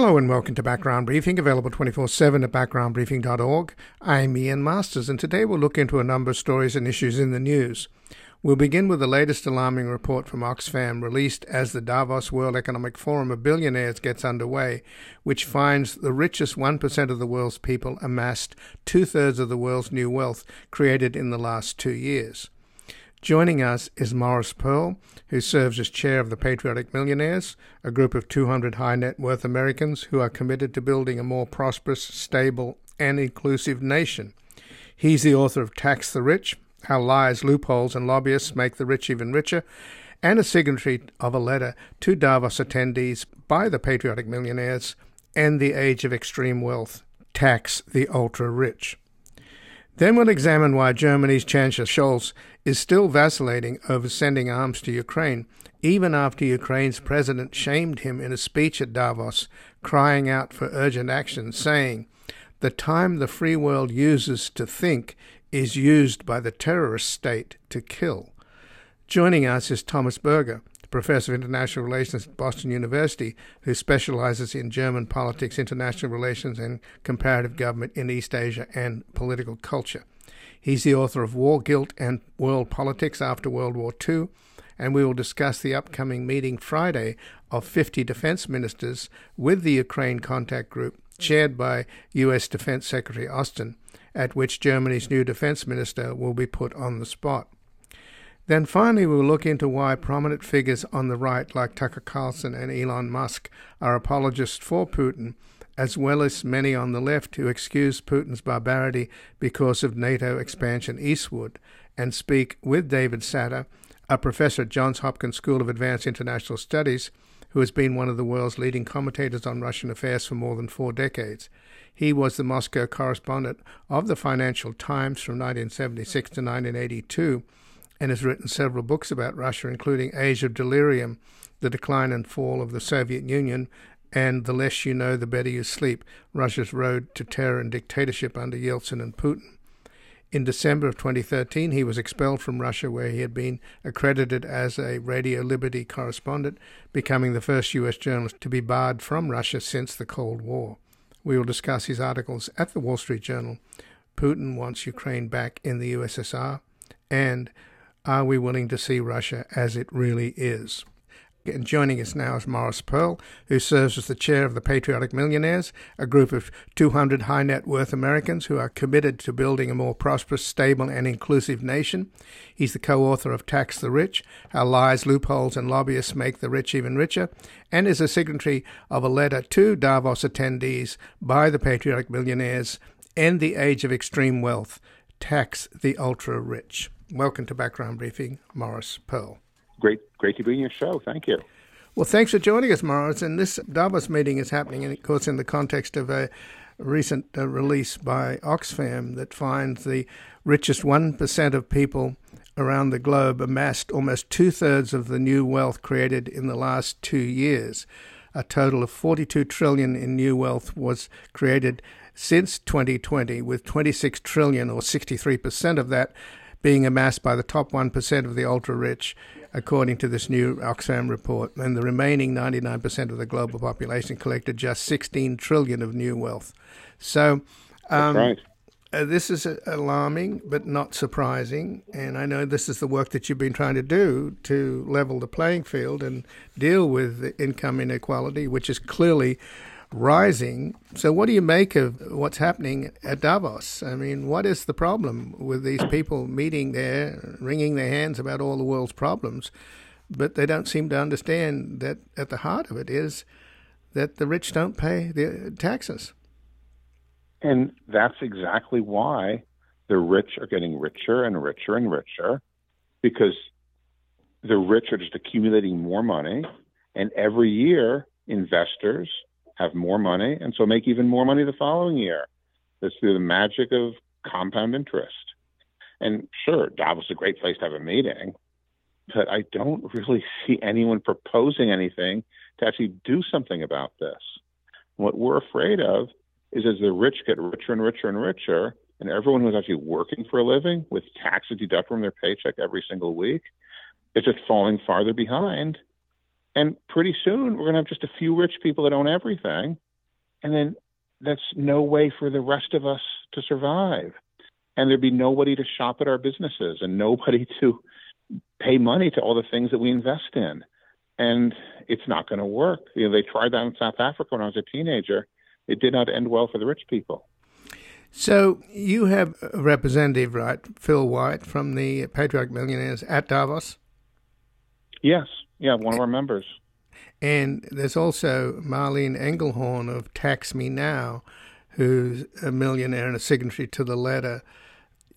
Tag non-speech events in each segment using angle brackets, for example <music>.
Hello and welcome to Background Briefing, available 24 7 at backgroundbriefing.org. I'm Ian Masters, and today we'll look into a number of stories and issues in the news. We'll begin with the latest alarming report from Oxfam released as the Davos World Economic Forum of Billionaires gets underway, which finds the richest 1% of the world's people amassed two thirds of the world's new wealth created in the last two years. Joining us is Morris Pearl, who serves as chair of the Patriotic Millionaires, a group of 200 high net worth Americans who are committed to building a more prosperous, stable, and inclusive nation. He's the author of Tax the Rich How Lies, Loopholes, and Lobbyists Make the Rich Even Richer, and a signatory of a letter to Davos attendees by the Patriotic Millionaires and the Age of Extreme Wealth Tax the Ultra Rich. Then we'll examine why Germany's Chancellor Scholz is still vacillating over sending arms to Ukraine, even after Ukraine's president shamed him in a speech at Davos, crying out for urgent action, saying, The time the free world uses to think is used by the terrorist state to kill. Joining us is Thomas Berger, professor of international relations at Boston University, who specializes in German politics, international relations, and comparative government in East Asia and political culture. He's the author of War, Guilt, and World Politics After World War II, and we will discuss the upcoming meeting Friday of 50 defense ministers with the Ukraine Contact Group, chaired by U.S. Defense Secretary Austin, at which Germany's new defense minister will be put on the spot. Then finally, we'll look into why prominent figures on the right, like Tucker Carlson and Elon Musk, are apologists for Putin, as well as many on the left who excuse Putin's barbarity because of NATO expansion eastward, and speak with David Satter, a professor at Johns Hopkins School of Advanced International Studies, who has been one of the world's leading commentators on Russian affairs for more than four decades. He was the Moscow correspondent of the Financial Times from 1976 to 1982 and has written several books about Russia, including Age of Delirium, The Decline and Fall of the Soviet Union, and The Less You Know, the Better You Sleep Russia's Road to Terror and Dictatorship under Yeltsin and Putin. In December of 2013, he was expelled from Russia, where he had been accredited as a Radio Liberty correspondent, becoming the first U.S. journalist to be barred from Russia since the Cold War. We will discuss his articles at the Wall Street Journal Putin Wants Ukraine Back in the USSR, and are we willing to see Russia as it really is? And joining us now is Morris Pearl, who serves as the chair of the Patriotic Millionaires, a group of 200 high net worth Americans who are committed to building a more prosperous, stable, and inclusive nation. He's the co author of Tax the Rich How Lies, Loopholes, and Lobbyists Make the Rich Even Richer, and is a signatory of a letter to Davos attendees by the Patriotic Millionaires End the Age of Extreme Wealth, Tax the Ultra Rich. Welcome to Background Briefing, Morris Pearl. Great, great to be in your show. Thank you. Well, thanks for joining us, Morris. And this Davos meeting is happening, of course, in the context of a recent uh, release by Oxfam that finds the richest 1% of people around the globe amassed almost two thirds of the new wealth created in the last two years. A total of 42 trillion in new wealth was created since 2020, with 26 trillion or 63% of that being amassed by the top 1% of the ultra rich, according to this new Oxfam report. And the remaining 99% of the global population collected just 16 trillion of new wealth. So, um, right. Uh, this is alarming, but not surprising. And I know this is the work that you've been trying to do to level the playing field and deal with income inequality, which is clearly rising. So, what do you make of what's happening at Davos? I mean, what is the problem with these people meeting there, wringing their hands about all the world's problems, but they don't seem to understand that at the heart of it is that the rich don't pay the taxes. And that's exactly why the rich are getting richer and richer and richer because the rich are just accumulating more money. And every year, investors have more money, and so make even more money the following year. That's through the magic of compound interest. And sure, Davos is a great place to have a meeting, but I don't really <laughs> see anyone proposing anything to actually do something about this. What we're afraid of is as the rich get richer and richer and richer, and everyone who's actually working for a living with taxes deducted from their paycheck every single week, is just falling farther behind and pretty soon, we're going to have just a few rich people that own everything, And then that's no way for the rest of us to survive. And there'd be nobody to shop at our businesses and nobody <laughs> to pay money to all the things that we invest in. And it's not going to work. You know, they tried that in South Africa when I was a teenager. It did not end well for the rich people. So you have a representative, right, Phil White from the Patriotic Millionaires at Davos? Yes, yeah, one of our members. And there's also Marlene Engelhorn of Tax Me Now, who's a millionaire and a signatory to the letter.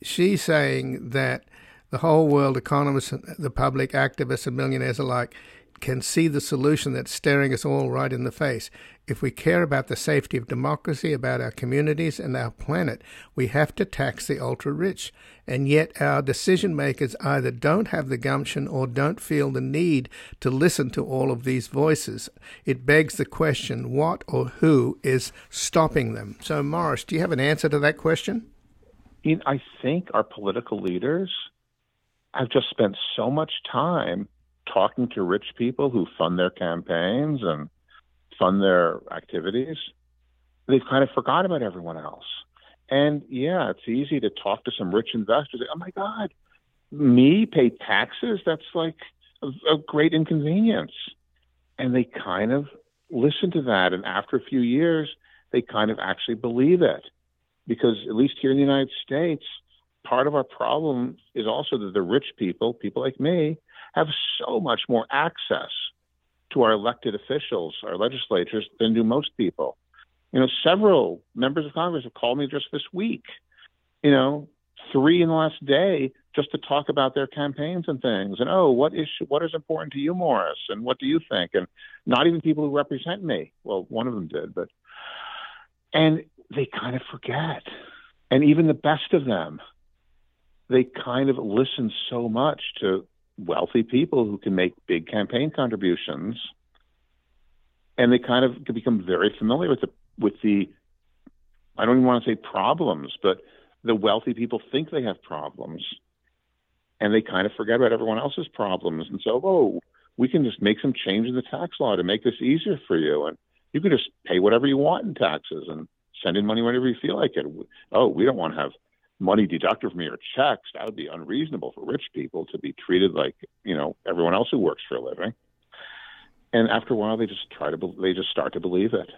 She's saying that the whole world, economists, the public, activists, and millionaires alike, can see the solution that's staring us all right in the face. If we care about the safety of democracy, about our communities and our planet, we have to tax the ultra rich. And yet our decision makers either don't have the gumption or don't feel the need to listen to all of these voices. It begs the question what or who is stopping them? So, Morris, do you have an answer to that question? I think our political leaders have just spent so much time talking to rich people who fund their campaigns and fund their activities, they've kind of forgot about everyone else. And yeah, it's easy to talk to some rich investors. Oh my God, me pay taxes? That's like a, a great inconvenience. And they kind of listen to that. And after a few years, they kind of actually believe it. Because at least here in the United States, part of our problem is also that the rich people, people like me, have so much more access to our elected officials, our legislatures, than do most people. You know, several members of Congress have called me just this week, you know, three in the last day just to talk about their campaigns and things. And oh, what is what is important to you, Morris? And what do you think? And not even people who represent me. Well, one of them did, but and they kind of forget. And even the best of them, they kind of listen so much to wealthy people who can make big campaign contributions, and they kind of become very familiar with the with the I don't even want to say problems, but the wealthy people think they have problems, and they kind of forget about everyone else's problems, and so oh, we can just make some change in the tax law to make this easier for you, and you can just pay whatever you want in taxes and send in money whenever you feel like it. Oh, we don't want to have money deducted from your checks, that would be unreasonable for rich people to be treated like you know everyone else who works for a living. And after a while, they just try to they just start to believe it.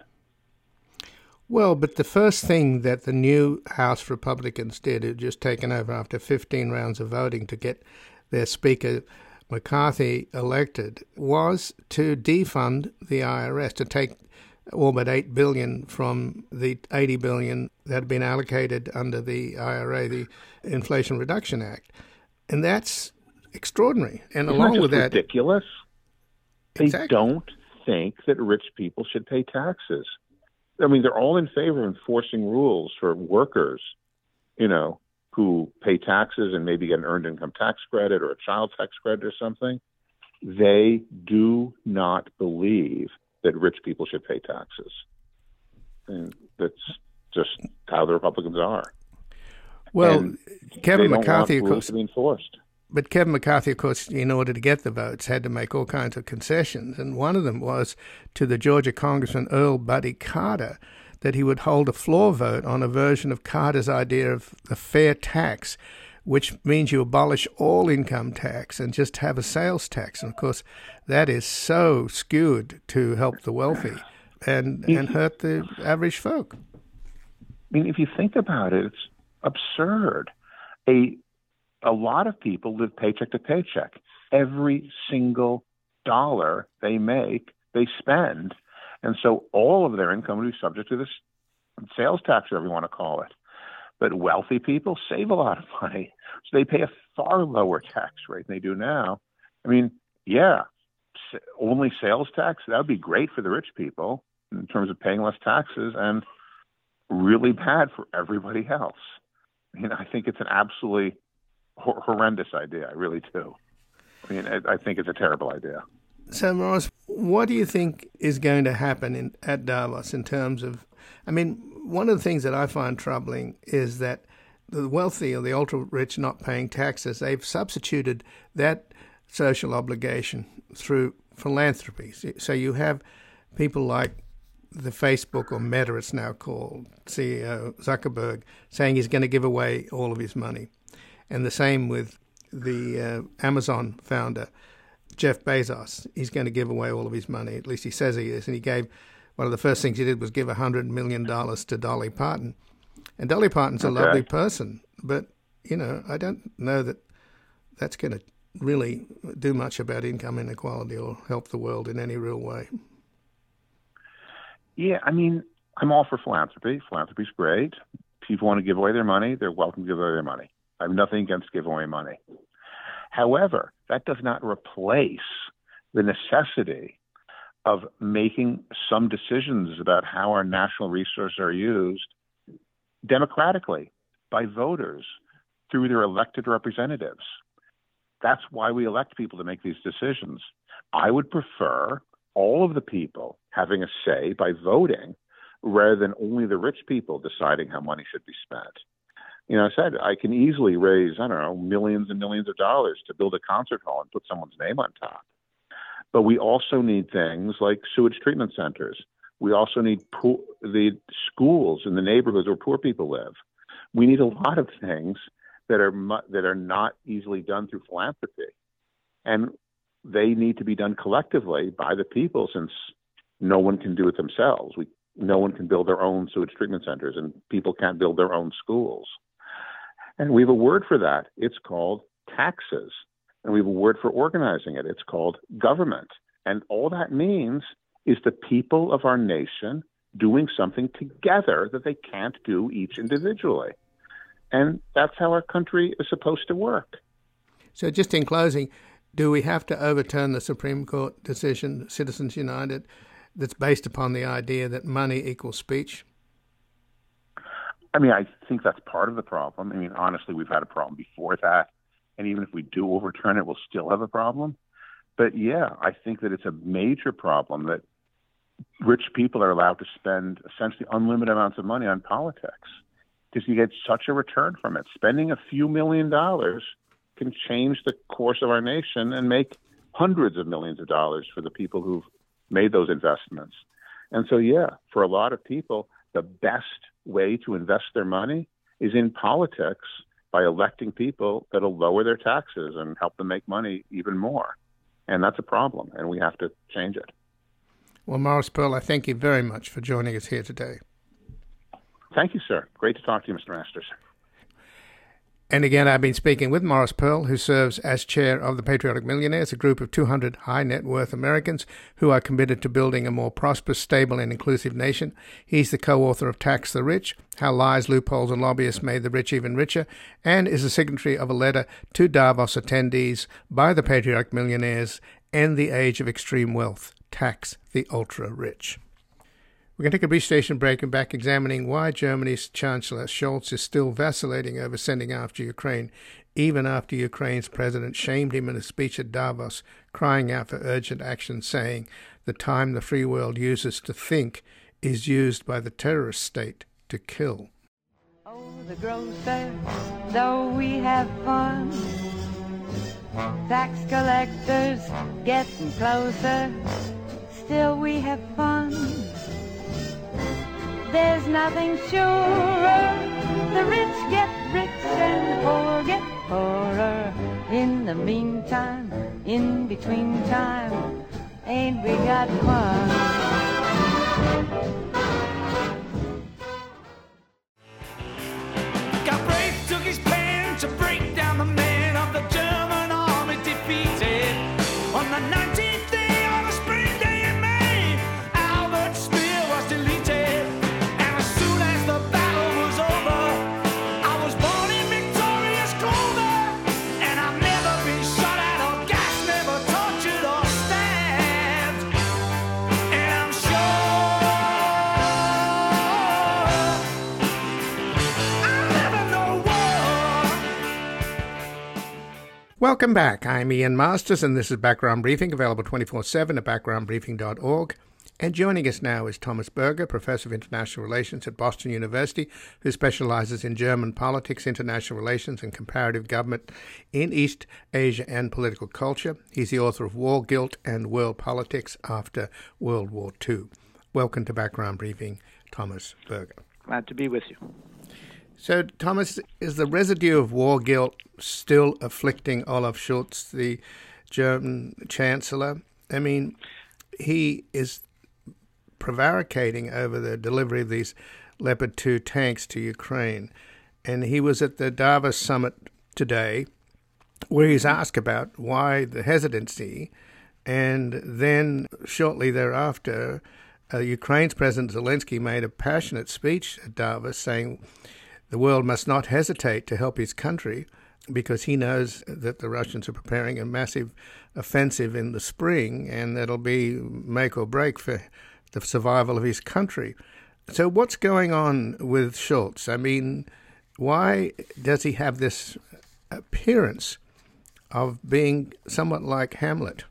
Well, but the first thing that the new House Republicans did, just taken over after 15 rounds of voting to get their Speaker McCarthy elected, was to defund the IRS, to take all but 8 billion from the 80 billion that had been allocated under the IRA, the Inflation Reduction Act. And that's extraordinary. And Isn't along that with that, ridiculous. They Exactly. don't think that rich people should pay taxes. I mean, they're all in favor of enforcing rules for workers, you know, who pay taxes and maybe get an earned income tax credit or a child tax credit or something. They do not believe that rich people should pay taxes. And that's just how the Republicans are. well, And Kevin McCarthy, of course, to be enforced. But Kevin McCarthy, of course, in order to get the votes, had to make all kinds of concessions. And one of them was to the Georgia Congressman Earl Buddy Carter that he would hold a floor vote on a version of Carter's idea of the fair tax, which means you abolish all income tax and just have a sales tax. And of course, that is so skewed to help the wealthy and, and hurt the average folk. I mean, if you think about it, it's absurd. A a lot of people live paycheck to paycheck. Every single dollar they make, they spend, and so all of their income would be subject to this sales tax, whatever you want to call it. But wealthy people save a lot of money, so they pay a far lower tax rate than they do now. I mean, yeah, only sales tax that would be great for the rich people in terms of paying less taxes, and really bad for everybody else. I mean, I think it's an absolutely hor- horrendous idea. I really do. I mean, I, I think it's a terrible idea. So, Morris, what do you think is going to happen in, at Davos in terms of? I mean, one of the things that I find troubling is that the wealthy or the ultra rich not paying taxes, they've substituted that social obligation through philanthropy. So you have people like the Facebook or Meta, it's now called, CEO Zuckerberg, saying he's going to give away all of his money. And the same with the uh, Amazon founder, Jeff Bezos. He's going to give away all of his money. At least he says he is. And he gave one of the first things he did was give $100 million to Dolly Parton. And Dolly Parton's a okay. lovely person, but, you know, I don't know that that's going to really do much about income inequality or help the world in any real way. Yeah, I mean, I'm all for philanthropy. Philanthropy's great. People want to give away their money, they're welcome to give away their money. I have nothing against giving away money. However, that does not replace the necessity of making some decisions about how our national resources are used democratically by voters through their elected representatives. That's why we elect people to make these decisions. I would prefer all of the people having a say by voting rather than only the rich people deciding how money should be spent. You know, I said I can easily raise, I don't know, millions and millions of dollars to build a concert hall and put someone's name on top. But we also need things like sewage treatment centers. We also need poor, the schools in the neighborhoods where poor people live. We need a lot of things that are that are not easily done through philanthropy, and they need to be done collectively by the people since no one can do it themselves. We no one can build their own sewage treatment centers, and people can't build their own schools. And we have a word for that. It's called taxes. And we have a word for organizing it. It's called government. And all that means is the people of our nation doing something together that they can't do each individually. And that's how our country is supposed to work. So, just in closing, do we have to overturn the Supreme Court decision, Citizens United, that's based upon the idea that money equals speech? I mean, I think that's part of the problem. I mean, honestly, we've had a problem before that. And even if we do overturn it, we'll still have a problem. But yeah, I think that it's a major problem that rich people are allowed to spend essentially unlimited amounts of money on politics because you get such a return from it. Spending a few million dollars can change the course of our nation and make hundreds of millions of dollars for the people who've made those investments. And so, yeah, for a lot of people, the best way to invest their money is in politics by electing people that'll lower their taxes and help them make money even more. And that's a problem, and we have to change it. Well, Morris Pearl, I thank you very much for joining us here today. Thank you, sir. Great to talk to you, Mr. Masters. And again, I've been speaking with Morris Pearl, who serves as chair of the Patriotic Millionaires, a group of 200 high net worth Americans who are committed to building a more prosperous, stable, and inclusive nation. He's the co author of Tax the Rich How Lies, Loopholes, and Lobbyists Made the Rich Even Richer, and is the signatory of a letter to Davos attendees by the Patriotic Millionaires End the Age of Extreme Wealth, Tax the Ultra Rich. We're going to take a brief station break and back examining why Germany's Chancellor Scholz is still vacillating over sending after Ukraine, even after Ukraine's president shamed him in a speech at Davos, crying out for urgent action, saying, The time the free world uses to think is used by the terrorist state to kill. Oh, the grocer, though we have fun, tax collectors getting closer, still we have fun. There's nothing surer. The rich get rich and the poor get poorer. In the meantime, in between time, ain't we got fun? Welcome back. I'm Ian Masters, and this is Background Briefing, available 24 7 at backgroundbriefing.org. And joining us now is Thomas Berger, Professor of International Relations at Boston University, who specializes in German politics, international relations, and comparative government in East Asia and political culture. He's the author of War, Guilt, and World Politics After World War II. Welcome to Background Briefing, Thomas Berger. Glad to be with you. So, Thomas, is the residue of war guilt still afflicting Olaf Scholz, the German Chancellor? I mean, he is prevaricating over the delivery of these Leopard 2 tanks to Ukraine. And he was at the Davos summit today where he's asked about why the hesitancy. And then shortly thereafter, uh, Ukraine's President Zelensky made a passionate speech at Davos saying the world must not hesitate to help his country because he knows that the Russians are preparing a massive offensive in the spring and that'll be make or break for the survival of his country. So, what's going on with Scholz? I mean, why does he have this appearance of being somewhat like Hamlet?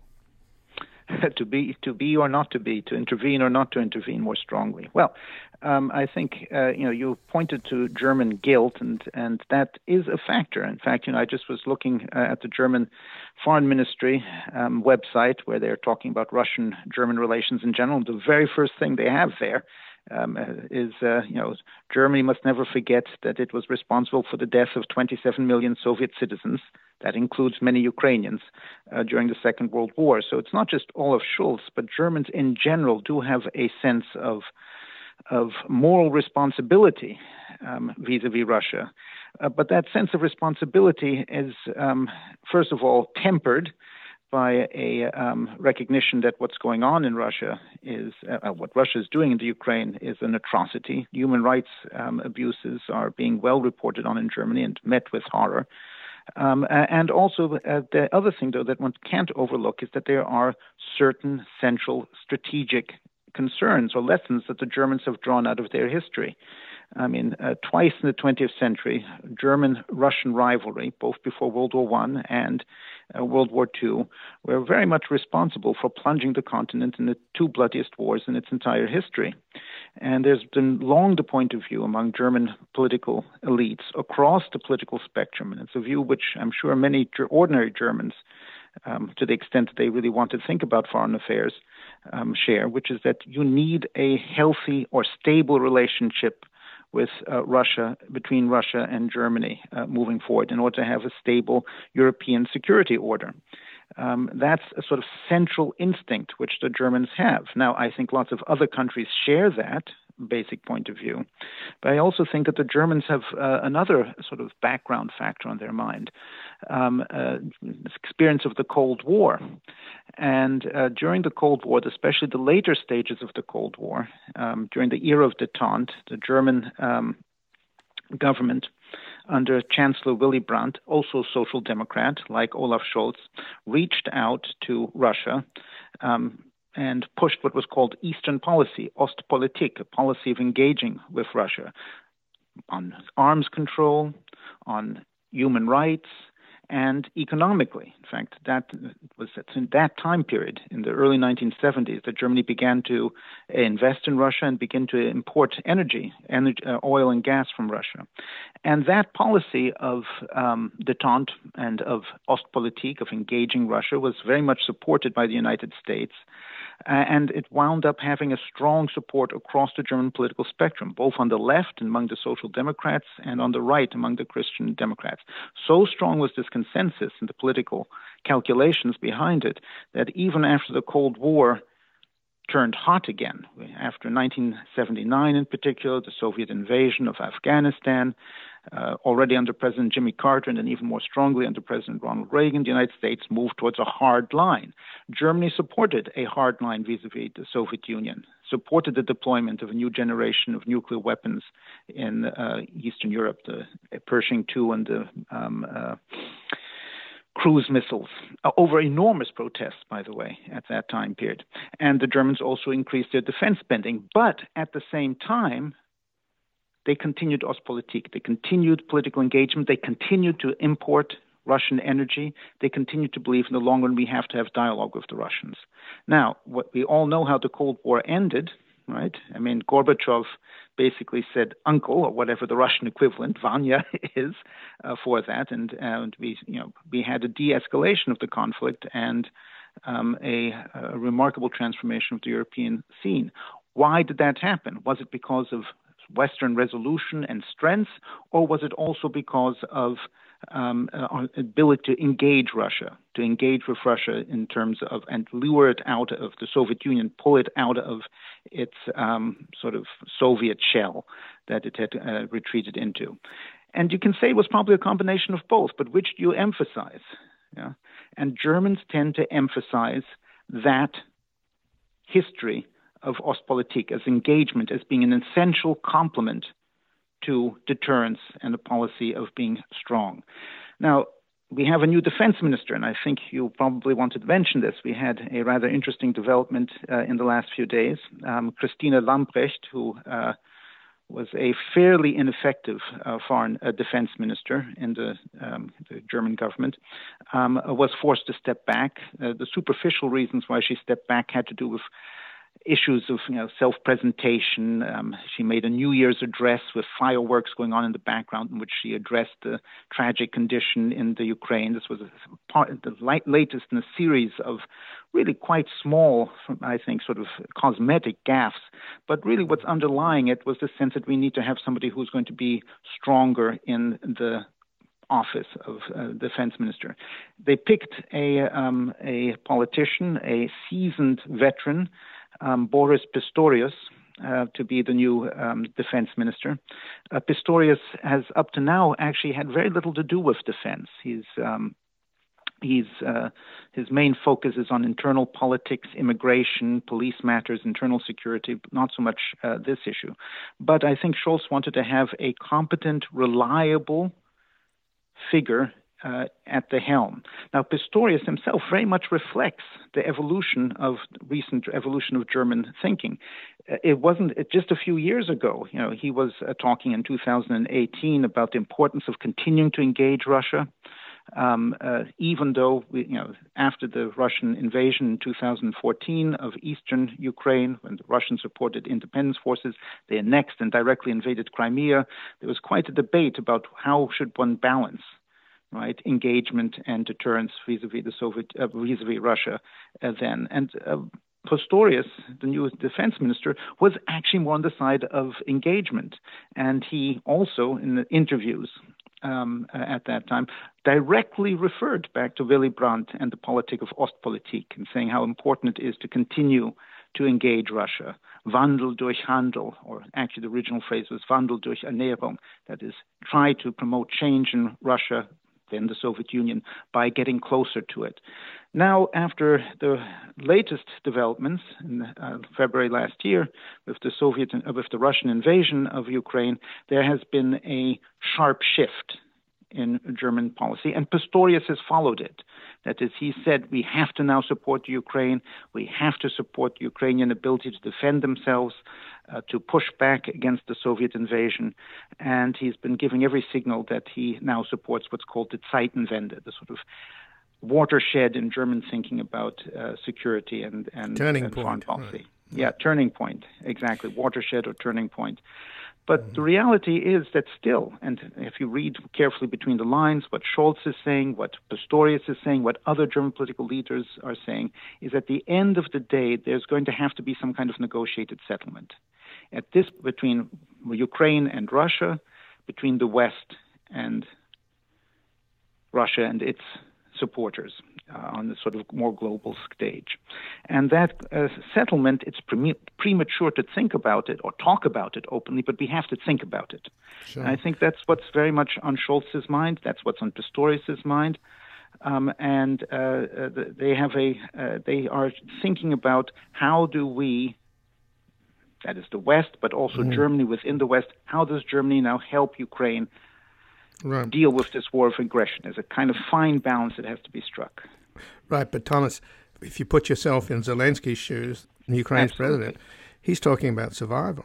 <laughs> to be, to be or not to be, to intervene or not to intervene more strongly. Well, um, I think uh, you know you pointed to German guilt, and and that is a factor. In fact, you know I just was looking uh, at the German Foreign Ministry um, website where they're talking about Russian-German relations in general. The very first thing they have there um, uh, is uh, you know Germany must never forget that it was responsible for the death of 27 million Soviet citizens. That includes many Ukrainians uh, during the Second World War. So it's not just Olaf Scholz, but Germans in general do have a sense of of moral responsibility um, vis-a-vis Russia. Uh, but that sense of responsibility is, um, first of all, tempered by a um, recognition that what's going on in Russia is uh, what Russia is doing in the Ukraine is an atrocity. Human rights um, abuses are being well reported on in Germany and met with horror. Um, and also, uh, the other thing, though, that one can't overlook is that there are certain central strategic concerns or lessons that the Germans have drawn out of their history. I mean, uh, twice in the 20th century, German-Russian rivalry, both before World War One and uh, World War II, were very much responsible for plunging the continent in the two bloodiest wars in its entire history. And there's been long the point of view among German political elites across the political spectrum, and it's a view which I'm sure many ordinary Germans, um, to the extent that they really want to think about foreign affairs, um, share, which is that you need a healthy or stable relationship with uh, Russia, between Russia and Germany uh, moving forward in order to have a stable European security order. Um, that's a sort of central instinct which the Germans have. Now, I think lots of other countries share that basic point of view. But I also think that the Germans have uh, another sort of background factor on their mind um, uh, experience of the Cold War. And uh, during the Cold War, especially the later stages of the Cold War, um, during the era of detente, the German um, government under Chancellor Willy Brandt, also social democrat like Olaf Scholz, reached out to Russia um, and pushed what was called Eastern policy, Ostpolitik, a policy of engaging with Russia on arms control, on human rights, and economically. In fact, that was in that time period, in the early 1970s, that Germany began to invest in Russia and begin to import energy, energy uh, oil and gas from Russia. And that policy of um, detente and of Ostpolitik, of engaging Russia, was very much supported by the United States and it wound up having a strong support across the German political spectrum, both on the left among the Social Democrats and on the right among the Christian Democrats. So strong was this consensus and the political calculations behind it that even after the Cold War, turned hot again after 1979, in particular, the Soviet invasion of Afghanistan, uh, already under President Jimmy Carter and then even more strongly under President Ronald Reagan, the United States moved towards a hard line. Germany supported a hard line vis a vis the Soviet Union, supported the deployment of a new generation of nuclear weapons in uh, Eastern Europe, the Pershing II and the um, uh, cruise missiles uh, over enormous protests, by the way, at that time period. And the Germans also increased their defense spending. But at the same time, they continued Ostpolitik. They continued political engagement. They continued to import Russian energy. They continued to believe in the long run we have to have dialogue with the Russians. Now, what we all know how the Cold War ended, right? I mean, Gorbachev basically said uncle or whatever the Russian equivalent Vanya <laughs> is uh, for that, and and we you know we had a de-escalation of the conflict and um, a, a, remarkable transformation of the European scene. Why did that happen? Was it because of Western resolution and strength, or was it also because of um, our ability to engage Russia, to engage with Russia in terms of and lure it out of the Soviet Union, pull it out of its um, sort of Soviet shell that it had uh, retreated into. And you can say it was probably a combination of both, but which do you emphasize? Yeah? And Germans tend to emphasize that history of Ostpolitik as engagement as being an essential complement to deterrence and a policy of being strong. Now, we have a new defense minister, and I think you probably wanted to mention this. We had a rather interesting development uh, in the last few days. Um, Christine Lambrecht, who uh, was a fairly ineffective uh, foreign uh, defense minister in the, um, the German government, um, was forced to step back. Uh, the superficial reasons why she stepped back had to do with issues of you know, self-presentation. Um, she made a New Year's address with fireworks going on in the background, in which she addressed the tragic condition in the Ukraine. This was part, the latest in a series of really quite small, I think, sort of cosmetic gaffes. But really, what's underlying it was the sense that we need to have somebody who's going to be stronger in the office of uh, defense minister. They picked a um, a politician, a seasoned veteran um, Boris Pistorius uh, to be the new um, defense minister. Uh, Pistorius has up to now actually had very little to do with defense. He's um, He's uh, his main focus is on internal politics, immigration, police matters, internal security, not so much uh, this issue. But I think Scholz wanted to have a competent, reliable figure uh, at the helm. Now, Pistorius himself very much reflects the evolution of recent evolution of German thinking. Uh, it wasn't just a few years ago. You know, he was uh, talking in 2018 about the importance of continuing to engage Russia. Um, uh, even though we, you know, after the Russian invasion in 2014 of eastern Ukraine, when the Russians supported independence forces, they annexed and directly invaded Crimea. There was quite a debate about how should one balance right? Engagement and deterrence vis-a-vis the Soviet, uh, vis-a-vis Russia uh, then. And uh, the new defense minister, was actually more on the side of engagement. And he also, in the interviews um, at that time, directly referred back to Willy Brandt and the politic of Ostpolitik and saying how important it is to continue to engage Russia. Wandel durch Handel, or actually the original phrase was Wandel durch Annäherung, that is, try to promote change in Russia in the Soviet Union by getting closer to it. Now, after the latest developments in uh, February last year with the Soviet uh, with the Russian invasion of Ukraine, there has been a sharp shift in German policy, and Pistorius has followed it. That is, he said we have to now support Ukraine, we have to support Ukrainian ability to defend themselves, to push back against the Soviet invasion. And he's been giving every signal that he now supports what's called the Zeitenwende, the sort of watershed in German thinking about uh, security and, and, turning and point. foreign policy. Right. Yeah, turning point, exactly. Watershed or turning point. But mm-hmm. the reality is that still, and if you read carefully between the lines, what Scholz is saying, what Pistorius is saying, what other German political leaders are saying, is that at the end of the day, there's going to have to be some kind of negotiated settlement. At this, between Ukraine and Russia, between the West and Russia and its supporters uh, on the sort of more global stage. And that uh, settlement, it's pre- premature to think about it or talk about it openly, but we have to think about it. Sure. I think that's what's very much on Scholz's mind. That's what's on Pistorius's mind. Um, and uh, uh they have a uh, they are thinking about how do we that is the West, but also mm-hmm. Germany within the West. How does Germany now help Ukraine right. deal with this war of aggression. There's a kind of fine balance that has to be struck. Right, but Thomas, if you put yourself in Zelensky's shoes, Ukraine's Absolutely. president, he's talking about survival.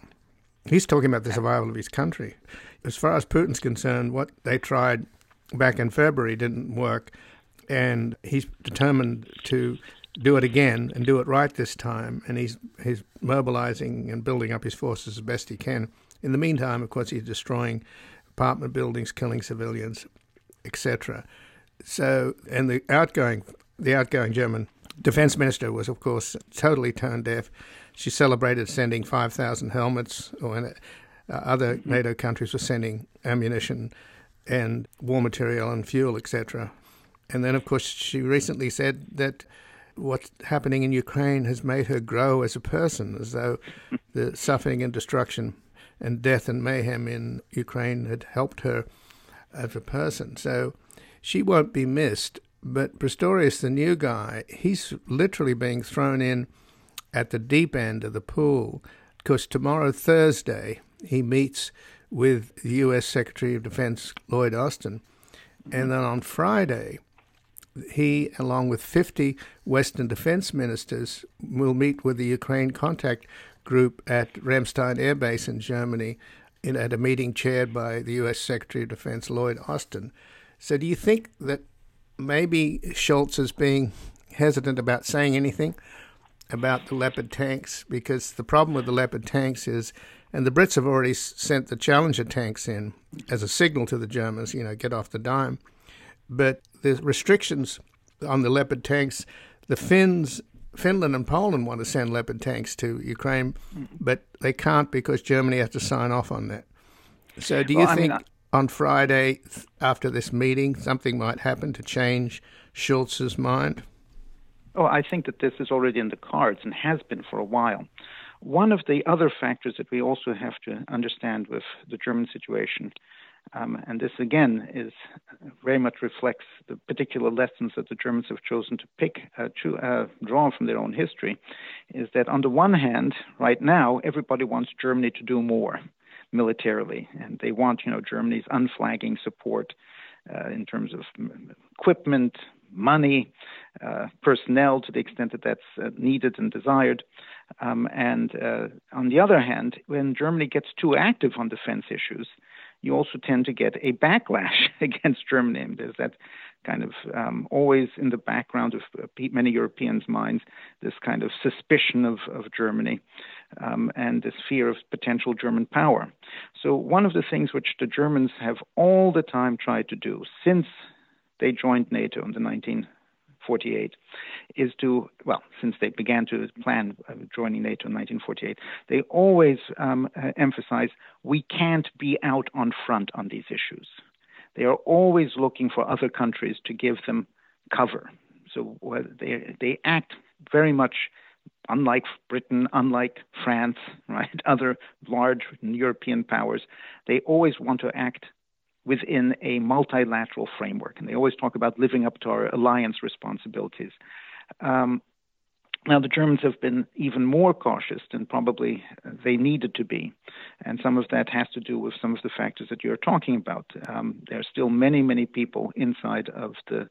He's talking about the survival of his country. As far as Putin's concerned, what they tried back in February didn't work, and he's determined to do it again and do it right this time. And he's he's mobilizing and building up his forces as best he can. In the meantime, of course, he's destroying apartment buildings, killing civilians, etc. So, and the outgoing, the outgoing German defense minister was, of course, totally tone deaf. she celebrated sending 5,000 helmets, or uh, other NATO countries were sending ammunition and war material and fuel, etc. And then, of course, she recently said that what's happening in Ukraine has made her grow as a person, as though <laughs> the suffering and destruction and death and mayhem in Ukraine had helped her as a person. So she won't be missed. But Pistorius, the new guy, he's literally being thrown in at the deep end of the pool because tomorrow, Thursday, he meets with the U.S. Secretary of Defense Lloyd Austin. And then on Friday, he, along with 50 Western defense ministers, will meet with the Ukraine contact group at Ramstein Air Base in Germany in, at a meeting chaired by the U.S. Secretary of Defense Lloyd Austin. So, do you think that maybe Scholz is being hesitant about saying anything about the Leopard tanks? Because the problem with the Leopard tanks is, and the Brits have already sent the Challenger tanks in as a signal to the Germans, you know, get off the dime. But the restrictions on the Leopard tanks, the Finns, Finland and Poland want to send Leopard tanks to Ukraine, but they can't because Germany has to sign off on that. So, do you well, think I mean, I... on Friday after this meeting something might happen to change Scholz's mind? Oh, I think that this is already in the cards and has been for a while. One of the other factors that we also have to understand with the German situation um, and this again is very much reflects the particular lessons that the Germans have chosen to pick, uh, to uh, draw from their own history. Is that on the one hand, right now, everybody wants Germany to do more militarily, and they want, you know, Germany's unflagging support uh, in terms of equipment, money, uh, personnel to the extent that that's uh, needed and desired. Um, and uh, on the other hand, when Germany gets too active on defense issues, you also tend to get a backlash <laughs> against Germany. There's that kind of um, always in the background of uh, many Europeans' minds, this kind of suspicion of, of Germany um, and this fear of potential German power. So, one of the things which the Germans have all the time tried to do since they joined NATO in the 19 1948 is to, well, since they began to plan joining NATO in 1948, they always um, uh, emphasize we can't be out on front on these issues. They are always looking for other countries to give them cover. So they, they act very much unlike Britain, unlike France, <laughs> right, other large European powers, they always want to act within a multilateral framework. And they always talk about living up to our alliance responsibilities. Um, now, the Germans have been even more cautious than probably they needed to be. And some of that has to do with some of the factors that you're talking about. Um, there are still many, many people inside of the,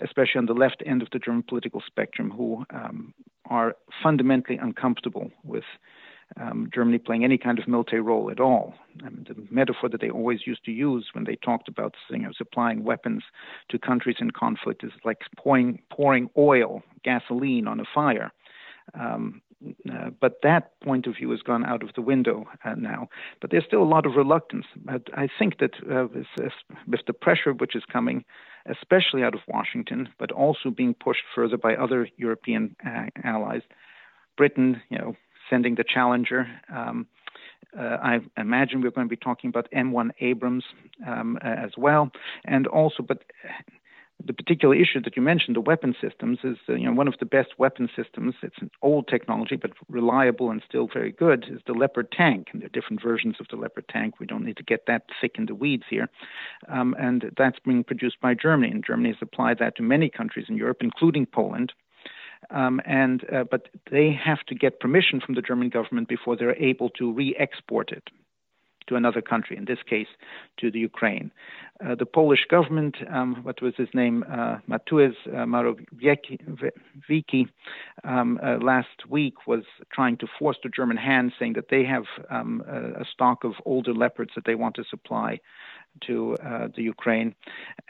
especially on the left end of the German political spectrum, who um, are fundamentally uncomfortable with um, Germany playing any kind of military role at all. I mean, the metaphor that they always used to use when they talked about you know, supplying weapons to countries in conflict is like pouring, pouring oil, gasoline on a fire. Um, uh, but that point of view has gone out of the window uh, now. But there's still a lot of reluctance. But I think that uh, with, with, the pressure which is coming, especially out of Washington, but also being pushed further by other European uh, allies, Britain, you know, sending the Challenger. Um, uh, I imagine we're going to be talking about M1 Abrams um, as well, and also, but the particular issue that you mentioned, the weapon systems, is uh, you know one of the best weapon systems. It's an old technology, but reliable and still very good. Is the Leopard tank, and there are different versions of the Leopard tank. We don't need to get that thick in the weeds here, um, and that's being produced by Germany, and Germany has applied that to many countries in Europe, including Poland. Um, and uh, but they have to get permission from the German government before they're able to re-export it to another country. In this case, to the Ukraine. Uh, the Polish government, um, what was his name, uh, Mateusz uh, Morawiecki, um, uh, last week was trying to force the German hand, saying that they have um, a stock of older leopards that they want to supply to uh, the Ukraine,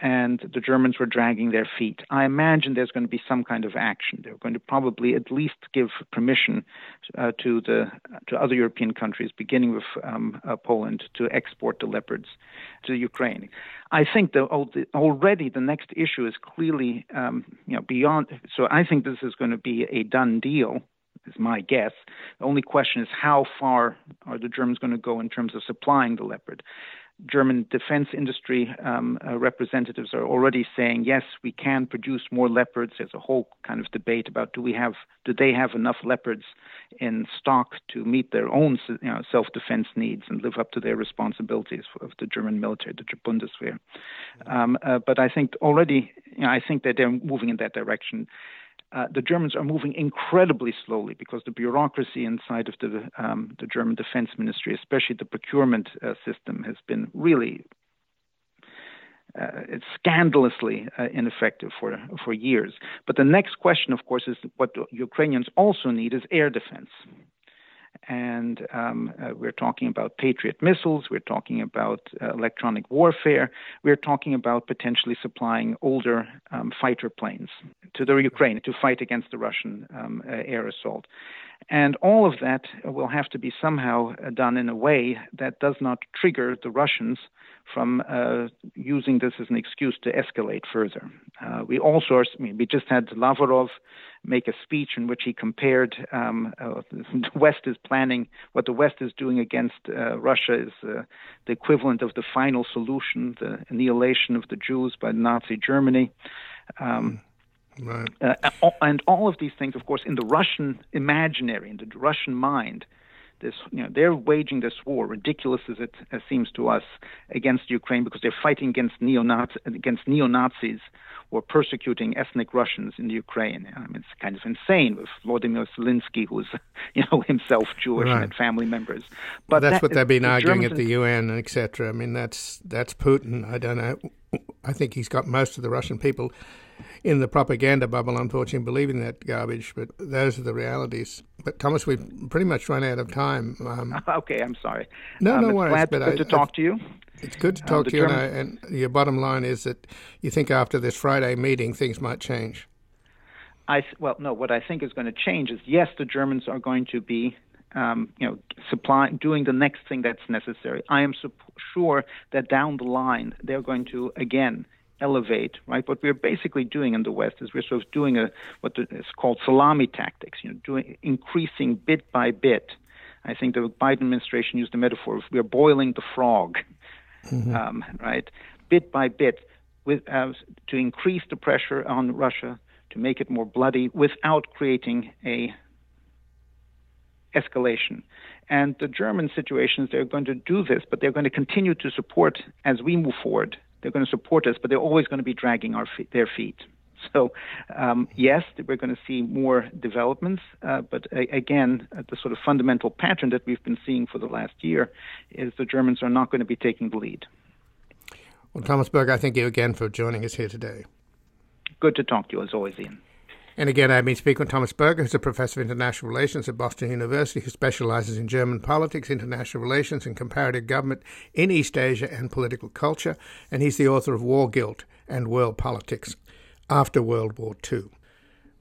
and the Germans were dragging their feet. I imagine there's going to be some kind of action. They're going to probably at least give permission uh, to the to other European countries, beginning with um, uh, Poland, to export the leopards to Ukraine. I think the, already the next issue is clearly um, you know beyond. So I think this is going to be a done deal is my guess. The only question is how far are the Germans going to go in terms of supplying the Leopard? German defense industry um, uh, representatives are already saying yes, we can produce more leopards. There's a whole kind of debate about do we have do they have enough leopards in stock to meet their own you know, self-defense needs and live up to their responsibilities of the German military, the Bundeswehr. Um, uh, but I think already, you know, I think that they're moving in that direction uh, the Germans are moving incredibly slowly because the bureaucracy inside of the um, the German Defense Ministry, especially the procurement uh, system, has been really uh, it's scandalously uh, ineffective for for years. But the next question, of course, is what Ukrainians also need is air defense and um, uh, we're talking about Patriot missiles, we're talking about uh, electronic warfare, we're talking about potentially supplying older um, fighter planes to the Ukraine to fight against the Russian um, uh, air assault. And all of that will have to be somehow uh, done in a way that does not trigger the Russians from uh, using this as an excuse to escalate further. Uh, we also, are, I mean, we just had Lavrov make a speech in which he compared um, uh, <laughs> the West is planning what the West is doing against uh, Russia is uh, the equivalent of the final solution, the annihilation of the Jews by Nazi Germany. Um, right. Uh, and all of these things, of course, in the Russian imaginary, in the Russian mind, this, you know, they're waging this war, ridiculous as it as seems to us, against Ukraine because they're fighting against neo against neo Nazis or persecuting ethnic Russians in the Ukraine. I mean, it's kind of insane with Vladimir Zelensky, who's <laughs> you know himself Jewish right. and had family members. But well, that's that, what they've been arguing Germans at the UN, and etc. I mean, that's that's Putin. I don't know. I think he's got most of the Russian people in the propaganda bubble, unfortunately, believing that garbage. But those are the realities. But Thomas, we've pretty much run out of time. Um, <laughs> okay, I'm sorry. No, um, no worries. Glad, but good I, to talk I, to you. It's good to uh, talk uh, to you, German... and, your bottom line is that you think after this Friday meeting things might change. I well, no. What I think is going to change is yes, the Germans are going to be um, you know, supplying, doing the next thing that's necessary. I am su- sure that down the line they're going to again elevate, right? What we're basically doing in the West is we're sort of doing a what is called salami tactics, you know, doing increasing bit by bit. I think the Biden administration used the metaphor of we're boiling the frog, mm-hmm. um, right? Bit by bit, with uh, to increase the pressure on Russia to make it more bloody without creating a escalation. And the German situations, they're going to do this, but they're going to continue to support as we move forward they're going to support us, but they're always going to be dragging our feet, their feet. So, um, yes, we're going to see more developments, uh, but a- again, uh, the sort of fundamental pattern that we've been seeing for the last year is the Germans are not going to be taking the lead. Well, Thomas Berger, I thank you again for joining us here today. Good to talk to you, as always, Ian. And again, I've been speaking with Thomas Berger, who's a professor of international relations at Boston University, who specializes in German politics, international relations, and comparative government in East Asia and political culture. And he's the author of War Guilt and World Politics after World War II.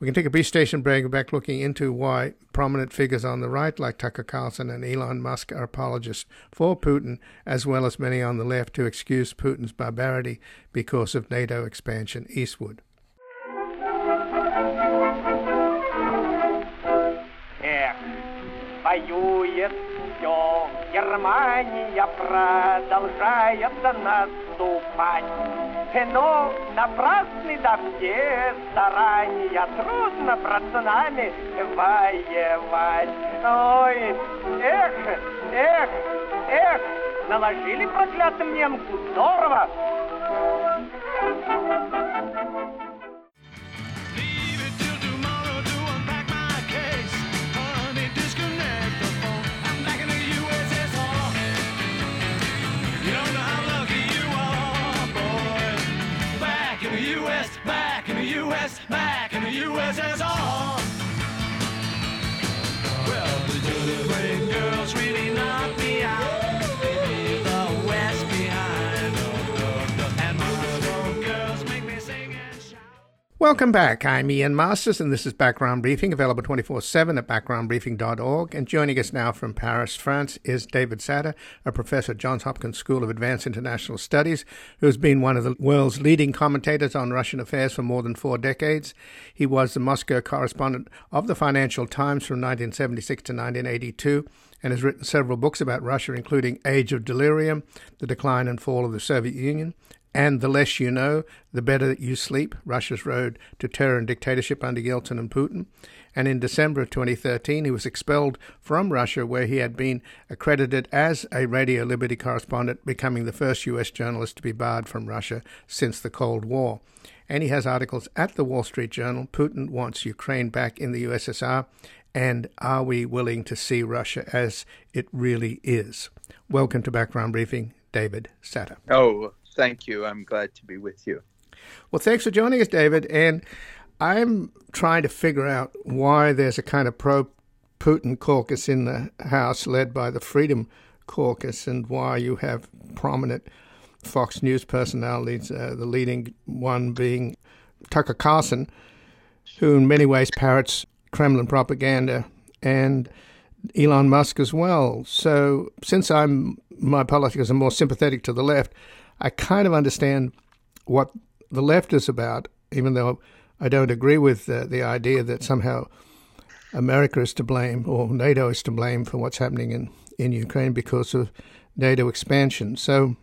We can take a brief station break back looking into why prominent figures on the right, like Tucker Carlson and Elon Musk, are apologists for Putin, as well as many on the left who excuse Putin's barbarity because of NATO expansion eastward. Воюет все. Германия продолжает наступать. Но напрасны да все старания, трудно, брат, с нами воевать. Ой, эх, эх, эх, наложили проклятым немцу здорово. USSR. Welcome back. I'm Ian Masters, and this is Background Briefing, available 24 7 at backgroundbriefing.org. And joining us now from Paris, France, is David Satter, a professor at Johns Hopkins School of Advanced International Studies, who has been one of the world's leading commentators on Russian affairs for more than four decades. He was the Moscow correspondent of the Financial Times from 1976 to 1982 and has written several books about Russia, including Age of Delirium, The Decline and Fall of the Soviet Union, and the less you know, the better that you sleep Russia's road to terror and dictatorship under Yeltsin and Putin. And in December of 2013, he was expelled from Russia, where he had been accredited as a Radio Liberty correspondent, becoming the first U.S. journalist to be barred from Russia since the Cold War. And he has articles at the Wall Street Journal Putin wants Ukraine back in the USSR, and are we willing to see Russia as it really is? Welcome to Background Briefing, David Satter. Oh, thank you. I'm glad to be with you. Well, thanks for joining us, David. And I'm trying to figure out why there's a kind of pro Putin caucus in the House led by the Freedom Caucus and why you have prominent Fox News personalities, uh, the leading one being Tucker Carlson, who in many ways parrots Kremlin propaganda, and Elon Musk as well. So, since I'm my politics are more sympathetic to the left, I kind of understand what the left is about, even though I don't agree with uh, the idea that somehow America is to blame or NATO is to blame for what's happening in, in Ukraine because of NATO expansion. So,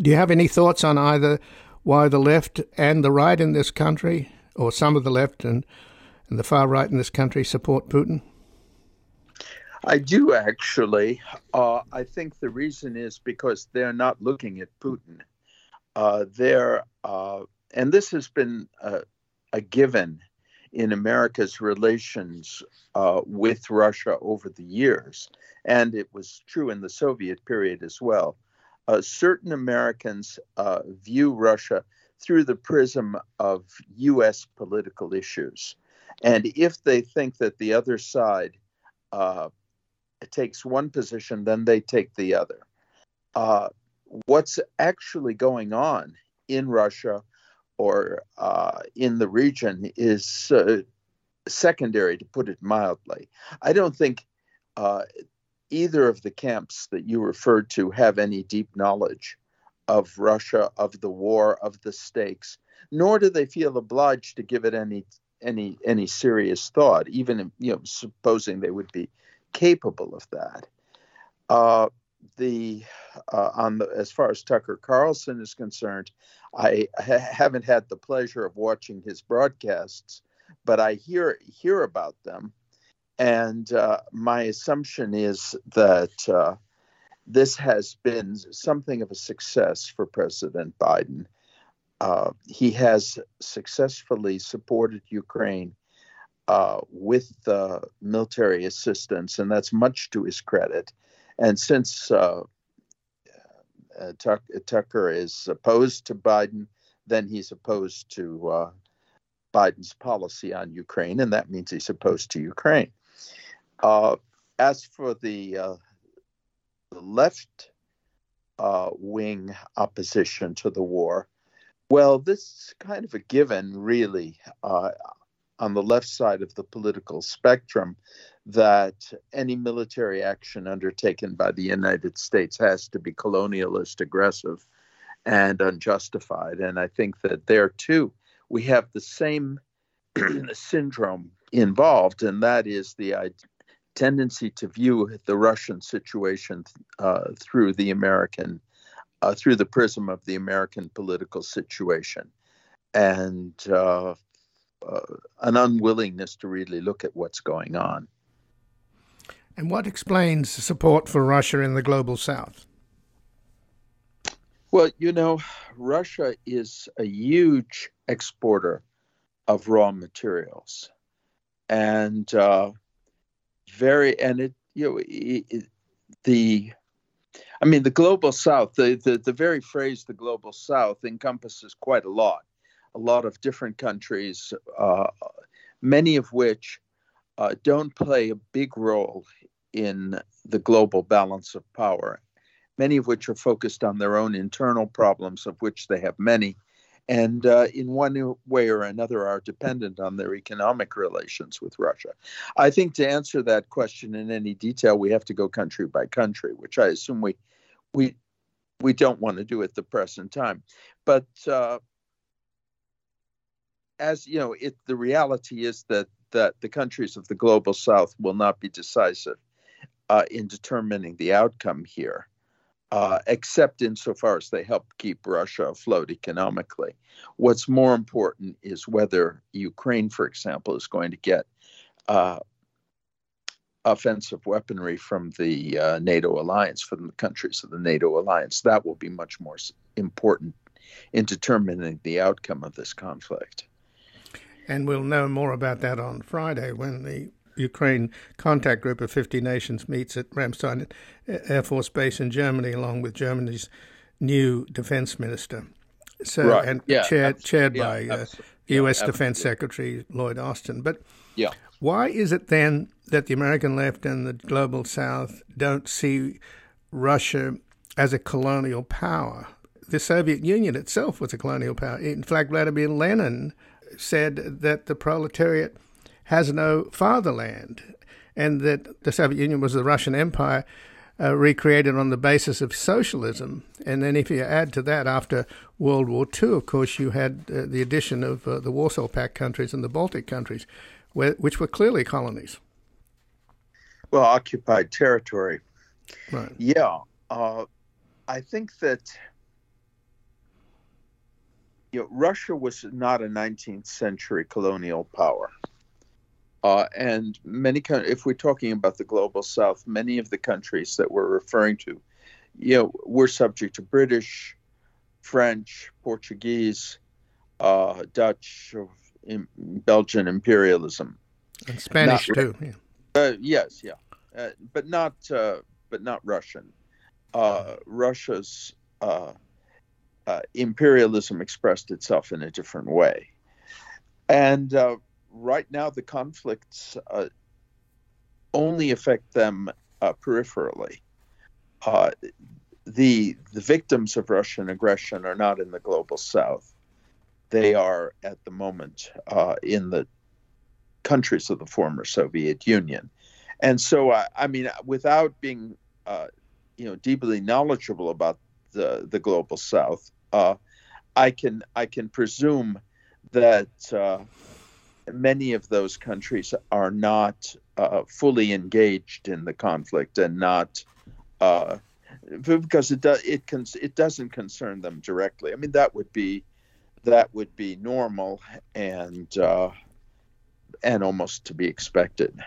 do you have any thoughts on either why the left and the right in this country, or some of the left and, and the far right in this country, support Putin? I do actually. Uh, I think the reason is because they're not looking at Putin uh, there, uh, and this has been a, a, given in America's relations uh, with Russia over the years, and it was true in the Soviet period as well. Uh, certain Americans uh, view Russia through the prism of U.S. political issues. And if they think that the other side takes one position, then they take the other. Uh, what's actually going on in Russia or uh, in the region is uh, secondary, to put it mildly. I don't think uh, either of the camps that you referred to have any deep knowledge of Russia, of the war, of the stakes, nor do they feel obliged to give it any any any serious thought, even you know supposing they would be capable of that. The uh, on the as far as Tucker Carlson is concerned, I ha- haven't had the pleasure of watching his broadcasts, but I hear hear about them, and uh, my assumption is that uh, this has been something of a success for President Biden. Uh, he has successfully supported Ukraine uh, with military assistance, and that's much to his credit. And since uh, uh, Tuck, Tucker is opposed to Biden, then he's opposed to uh, Biden's policy on Ukraine, and that means he's opposed to Ukraine. Uh, as for the, uh, left uh, wing opposition to the war, well, this is kind of a given, really, on the left side of the political spectrum that any military action undertaken by the United States has to be colonialist, aggressive, and unjustified. And I think that there too, we have the same <clears throat> syndrome involved, and that is the tendency to view the Russian situation uh, through the American, uh, through the prism of the American political situation, and uh, uh an unwillingness to really look at what's going on. And what explains support for Russia in the global south? Well, you know, Russia is a huge exporter of raw materials, and uh, very and it you know it, the I mean the global south the, the the very phrase the global south encompasses quite a lot, a lot of different countries, uh, many of which uh, don't play a big role in the global balance of power, many of which are focused on their own internal problems, of which they have many, and uh, in one way or another are dependent on their economic relations with Russia. I think to answer that question in any detail, we have to go country by country, which I assume we we we don't want to do at the present time. But uh, as you know, it the reality is that that the countries of the global south will not be decisive uh, in determining the outcome here uh, except insofar as they help keep Russia afloat economically. What's more important is whether Ukraine, for example, is going to get uh, offensive weaponry from the uh, NATO alliance, from the countries of the NATO alliance. That will be much more important in determining the outcome of this conflict. And we'll know more about that on Friday when the Ukraine contact group of 50 nations meets at Ramstein Air Force Base in Germany, along with Germany's new defense minister. So, right. and yeah, chaired, chaired yeah, by uh, U.S. absolutely. Defense Secretary Lloyd Austin. But yeah. why is it then that the American left and the global South don't see Russia as a colonial power? The Soviet Union itself was a colonial power. In fact, Vladimir Lenin said that the proletariat has no fatherland, and that the Soviet Union was the Russian Empire uh, recreated on the basis of socialism. And then, if you add to that, after World War II, of course, you had uh, the addition of uh, the Warsaw Pact countries and the Baltic countries, where, which were clearly colonies. Well, occupied territory. Right. Yeah. Uh, I think that you know, Russia was not a 19th century colonial power. Uh, and many, if we're talking about the global south, many of the countries that we're referring to, you know, were subject to British, French, Portuguese, uh, Dutch, Belgian imperialism, and Spanish Not- too. Yeah. uh, yes, yeah, uh, but not uh, but not Russian. Uh, Russia's uh, imperialism expressed itself in a different way, and uh, right now the conflicts uh, only affect them uh, peripherally. Uh, the the victims of Russian aggression are not in the global South; they are at the moment in the countries of the former Soviet Union. And so, I, I mean, without being, you know, deeply knowledgeable about the the global South, uh, I can I can presume that uh, many of those countries are not uh, fully engaged in the conflict and not uh, because it does it can it doesn't concern them directly. I mean, that would be that would be normal and uh, and almost to be expected.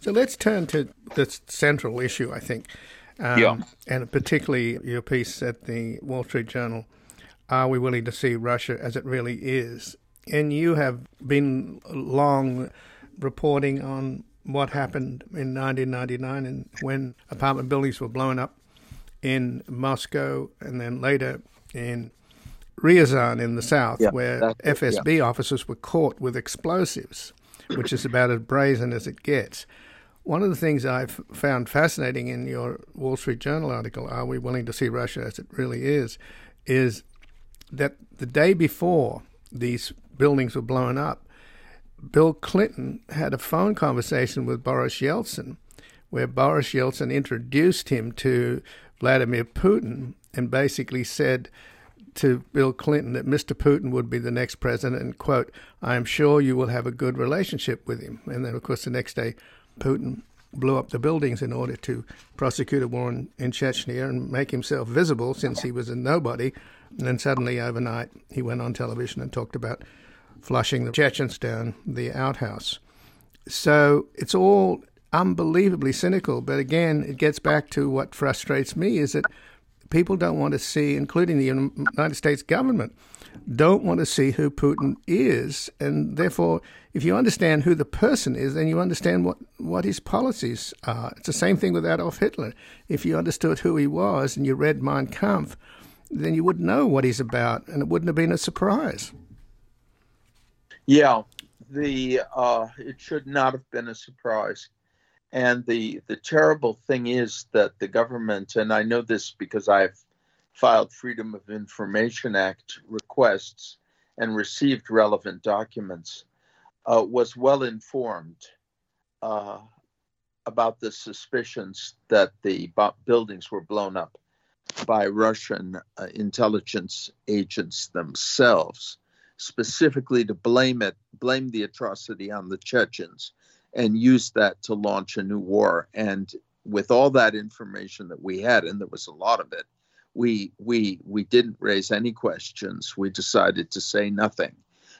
So let's turn to the central issue, I think. Um, Yeah. And particularly your piece at the Wall Street Journal Are we willing to see Russia as it really is? And you have been long reporting on what happened in 1999 and when apartment buildings were blown up in Moscow and then later in Ryazan in the south, Yeah, where FSB officers were caught with explosives, which is about as brazen as it gets. One of the things I've found fascinating in your Wall Street Journal article, Are We Willing to See Russia as It Really Is, is that the day before these buildings were blown up, Bill Clinton had a phone conversation with Boris Yeltsin, where Boris Yeltsin introduced him to Vladimir Putin and basically said to Bill Clinton that Mr. Putin would be the next president, and quote, I am sure you will have a good relationship with him. And then, of course, the next day, Putin blew up the buildings in order to prosecute a war in, in Chechnya and make himself visible since he was a nobody. And then suddenly, overnight, he went on television and talked about flushing the Chechens down the outhouse. So it's all unbelievably cynical. But again, it gets back to what frustrates me is that people don't want to see, including the United States government, don't want to see who Putin is. And therefore, if you understand who the person is, then you understand what, what his policies are. It's the same thing with Adolf Hitler. If you understood who he was and you read Mein Kampf, then you would know what he's about, and it wouldn't have been a surprise. Yeah, the uh, it should not have been a surprise. And the the terrible thing is that the government, and I know this because I've filed Freedom of Information Act requests and received relevant documents, uh, was well informed uh, about the suspicions that the buildings were blown up by Russian uh, intelligence agents themselves, specifically to blame it, blame the atrocity on the Chechens, and use that to launch a new war. And with all that information that we had, and there was a lot of it, we we we didn't raise any questions. We decided to say nothing,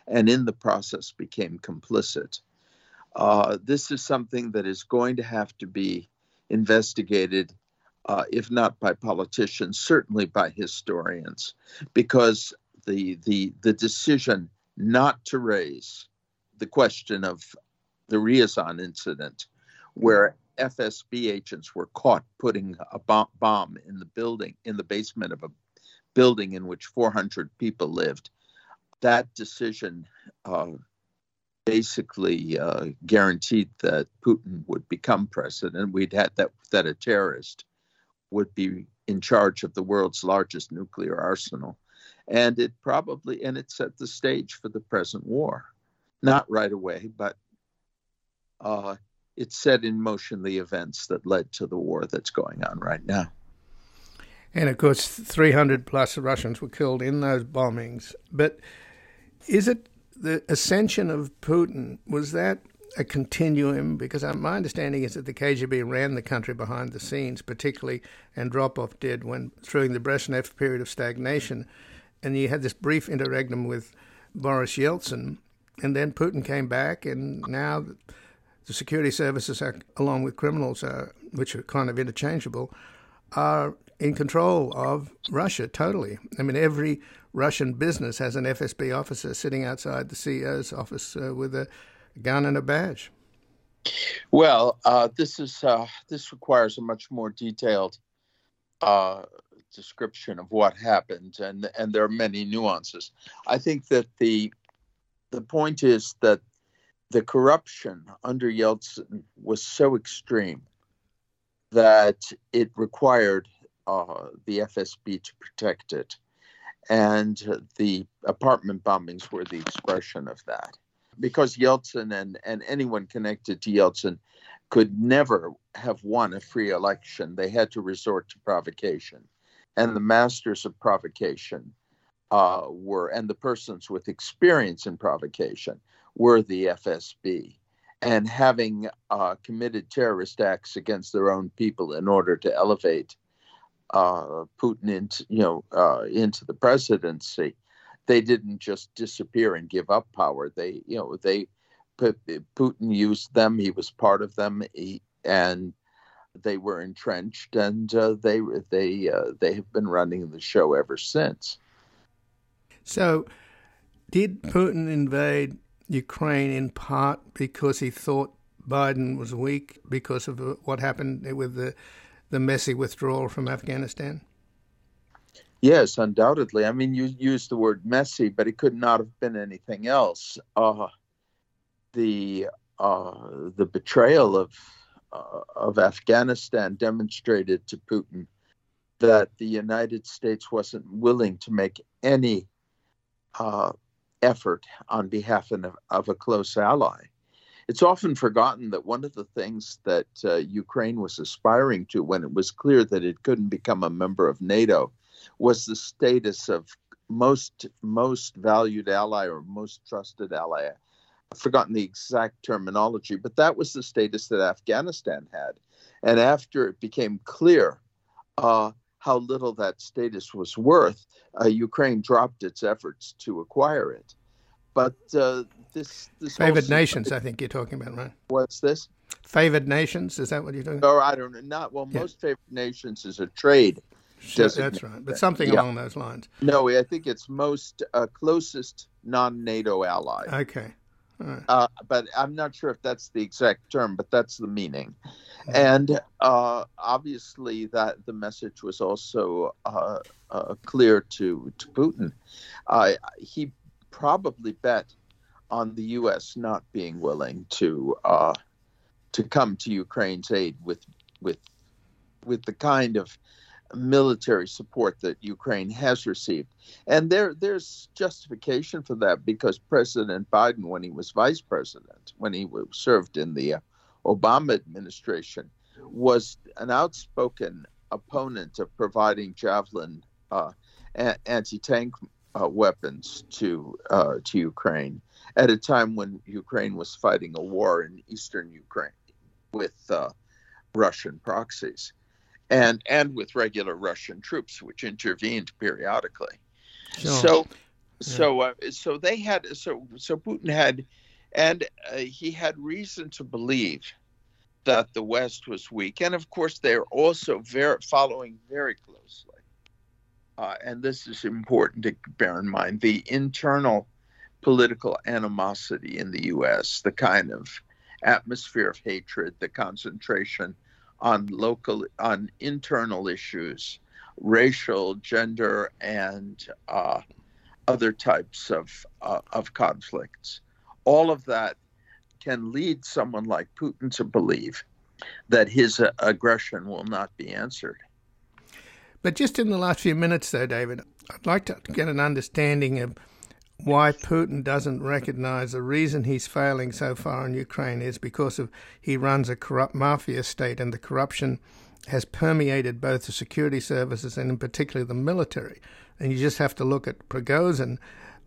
and in the process became complicit. Uh, this is something that is going to have to be investigated uh, if not by politicians, certainly by historians, because the the the decision not to raise the question of the Ryazan incident, where FSB agents were caught putting a bomb in the building in the basement of a building in which 400 people lived. That decision uh, basically uh, guaranteed that Putin would become president. We'd had that that a terrorist would be in charge of the world's largest nuclear arsenal. And it probably, and it set the stage for the present war. Not right away, but uh, it set in motion the events that led to the war that's going on right now. And of course, 300 plus Russians were killed in those bombings. But is it the ascension of Putin? Was that a continuum? Because my understanding is that the KGB ran the country behind the scenes, particularly Andropov did when during the Brezhnev period of stagnation, and you had this brief interregnum with Boris Yeltsin, and then Putin came back, and now the security services, are, along with criminals, are, which are kind of interchangeable, are in control of Russia totally. I mean, every Russian business has an FSB officer sitting outside the CEO's office uh, with a gun and a badge? Well, uh, this is uh, this requires a much more detailed uh, description of what happened, and and there are many nuances. I think that the the point is that the corruption under Yeltsin was so extreme that it required uh, the FSB to protect it, and the apartment bombings were the expression of that because Yeltsin and, and anyone connected to Yeltsin could never have won a free election. They had to resort to provocation. And the masters of provocation uh, were, and the persons with experience in provocation were the FSB. And having uh, committed terrorist acts against their own people in order to elevate uh, Putin into, you know, uh, into the presidency, they didn't just disappear and give up power. They, you know, they Putin used them. He was part of them, he, and they were entrenched, and uh, they they uh, they have been running the show ever since. So, did Putin invade Ukraine in part because he thought Biden was weak because of what happened with the the messy withdrawal from Afghanistan? Yes, undoubtedly. I mean, you used the word messy, but it could not have been anything else. Uh, the uh, the betrayal of uh, of Afghanistan demonstrated to Putin that the United States wasn't willing to make any uh, effort on behalf of, a close ally. It's often forgotten that one of the things that uh, Ukraine was aspiring to when it was clear that it couldn't become a member of NATO was the status of most most valued ally or most trusted ally. I've forgotten the exact terminology, but that was the status that Afghanistan had. And after it became clear uh, how little that status was worth, uh, Ukraine dropped its efforts to acquire it. But uh, this, this favored nations, I think you're talking about, right? What's this? Favored nations, is that what you're talking about? Or I don't know. Not well. Yeah. Most favored nations is a trade that's right, but something yeah. along those lines. No, I think it's most uh, closest non-NATO ally. Okay. Right. Uh, but I'm not sure if that's the exact term, but that's the meaning. And uh, obviously, that the message was also uh, uh, clear to to Putin. he probably bet on the U.S. not being willing to uh, to come to Ukraine's aid with with with the kind of military support that Ukraine has received. And there there's justification for that because President Biden, when he was vice president, when he served in the uh, Obama administration, was an outspoken opponent of providing Javelin uh, anti tank uh, weapons to uh, to Ukraine at a time when Ukraine was fighting a war in eastern Ukraine with uh, Russian proxies and and with regular Russian troops, which intervened periodically. Sure. So, yeah. so uh, so they had so so Putin had, and uh, he had reason to believe that the West was weak, and of course they're also very following very closely. Uh, and this is important to bear in mind the internal political animosity in the U.S., the kind of atmosphere of hatred, the concentration on local, on internal issues, racial, gender, and uh, other types of uh, of conflicts. All of that can lead someone like Putin to believe that his uh, aggression will not be answered. But just in the last few minutes, though, David, I'd like to get an understanding of why Putin doesn't recognize the reason he's failing so far in Ukraine is because of he runs a corrupt mafia state and the corruption has permeated both the security services and in particular the military. And you just have to look at Prigozhin,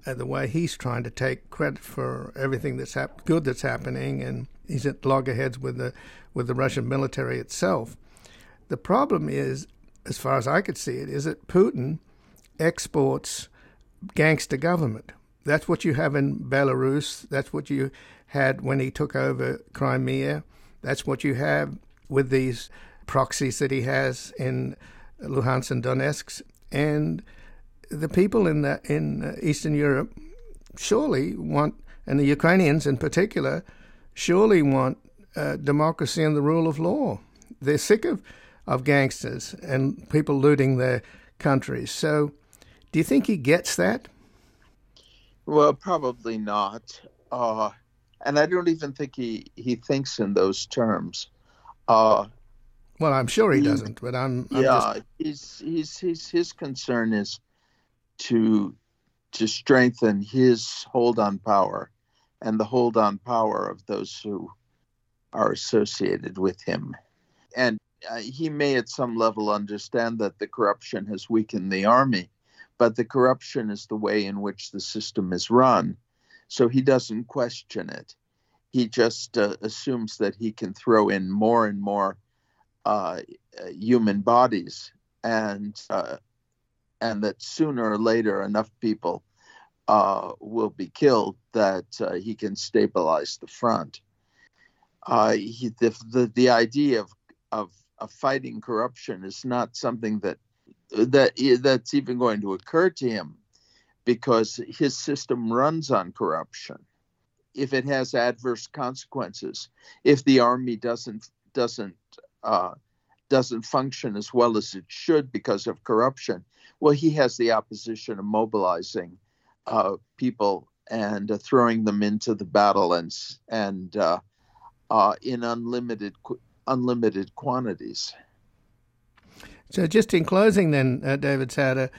uh, the way he's trying to take credit for everything that's hap- good that's happening, and he's at loggerheads with the with the Russian military itself. The problem is, as far as I could see it, is that Putin exports gangster government. That's what you have in Belarus. That's what you had when he took over Crimea. That's what you have with these proxies that he has in Luhansk and Donetsk. And the people in the, in Eastern Europe surely want, and the Ukrainians in particular, surely want uh, democracy and the rule of law. They're sick of, of gangsters and people looting their countries. So, do you think he gets that? Well, probably not. Uh, and I don't even think he, he thinks in those terms. Uh, well, I'm sure he, he doesn't, but I'm, I'm yeah. Just... He's, he's, he's, his concern is to to strengthen his hold on power and the hold on power of those who are associated with him. And uh, he may, at some level, understand that the corruption has weakened the army but the corruption is the way in which the system is run. So he doesn't question it. He just uh, assumes that he can throw in more and more uh, human bodies, and uh, and that sooner or later enough people uh, will be killed that uh, he can stabilize the front. Uh, he, the, the the idea of, of of fighting corruption is not something that that that's even going to occur to him because his system runs on corruption. If it has adverse consequences if the army doesn't doesn't uh, doesn't function as well as it should because of corruption well he has the opposition of mobilizing uh, people and uh, throwing them into the battle and and uh, uh, in unlimited unlimited quantities so, just in closing, then, uh, David Satter,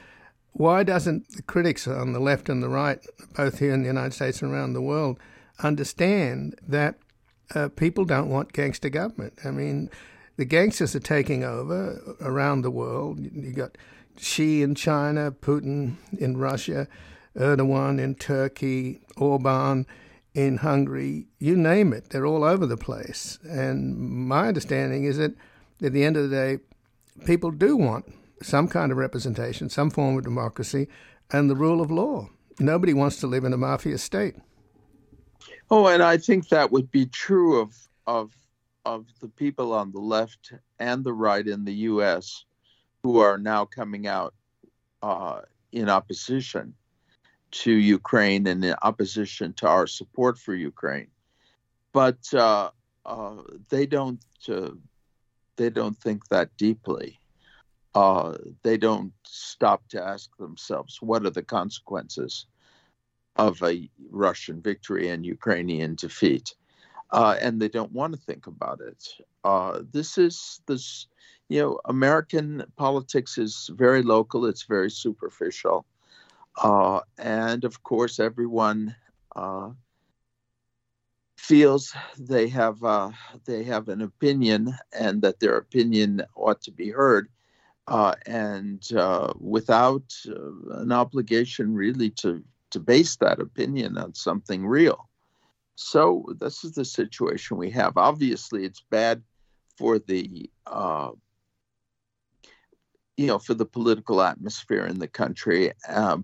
why doesn't the critics on the left and the right, both here in the United States and around the world, understand that uh, people don't want gangster government? I mean, the gangsters are taking over around the world. You got Xi in China, Putin in Russia, Erdogan in Turkey, Orban in Hungary, you name it, they're all over the place. And my understanding is that at the end of the day, people do want some kind of representation, some form of democracy, and the rule of law. Nobody wants to live in a mafia state. Oh, and I think that would be true of of of the people on the left and the right in the U.S. who are now coming out uh, in opposition to Ukraine and in opposition to our support for Ukraine. But uh, uh, they don't uh, they don't think that deeply. Uh, they don't stop to ask themselves what are the consequences of a Russian victory and Ukrainian defeat. Uh, and they don't want to think about it. Uh, this is this you know, American politics is very local, it's very superficial. Uh, and of course, everyone uh, feels they have uh, they have an opinion and that their opinion ought to be heard, uh, and uh, without uh, an obligation really to to base that opinion on something real. So this is the situation we have. Obviously, it's bad for the uh, you know for the political atmosphere in the country,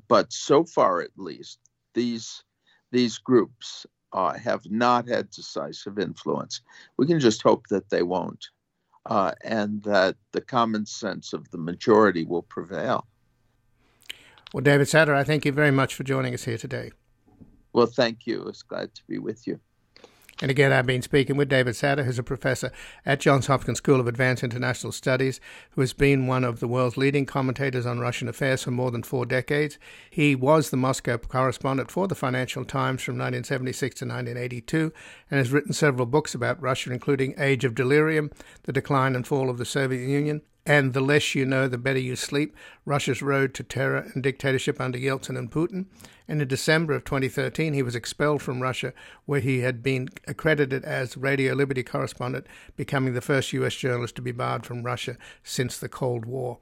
but so far at least these these groups uh, have not had decisive influence. We can just hope that they won't, uh, and that the common sense of the majority will prevail. Well, David Satter, I thank you very much for joining us here today. Well, thank you. It's glad to be with you. And again, I've been speaking with David Satter, who's a professor at Johns Hopkins School of Advanced International Studies, who has been one of the world's leading commentators on Russian affairs for more than four decades. He was the Moscow correspondent for the Financial Times from 1976 to 1982 and has written several books about Russia, including Age of Delirium, The Decline and Fall of the Soviet Union, and The Less You Know, The Better You Sleep Russia's Road to Terror and Dictatorship under Yeltsin and Putin. And in December of 2013, he was expelled from Russia, where he had been accredited as Radio Liberty correspondent, becoming the first U.S. journalist to be barred from Russia since the Cold War.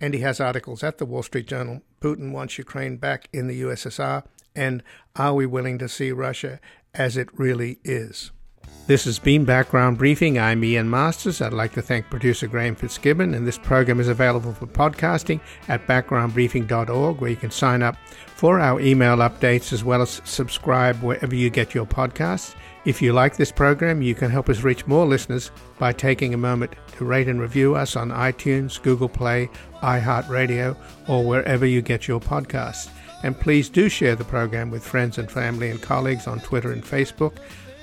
And he has articles at the Wall Street Journal Putin wants Ukraine back in the USSR, and Are we willing to see Russia as it really is? This has been Background Briefing. I'm Ian Masters. I'd like to thank producer Graham Fitzgibbon, and this program is available for podcasting at backgroundbriefing.org, where you can sign up for our email updates as well as subscribe wherever you get your podcasts. If you like this program, you can help us reach more listeners by taking a moment to rate and review us on iTunes, Google Play, iHeartRadio, or wherever you get your podcasts. And please do share the program with friends and family and colleagues on Twitter and Facebook.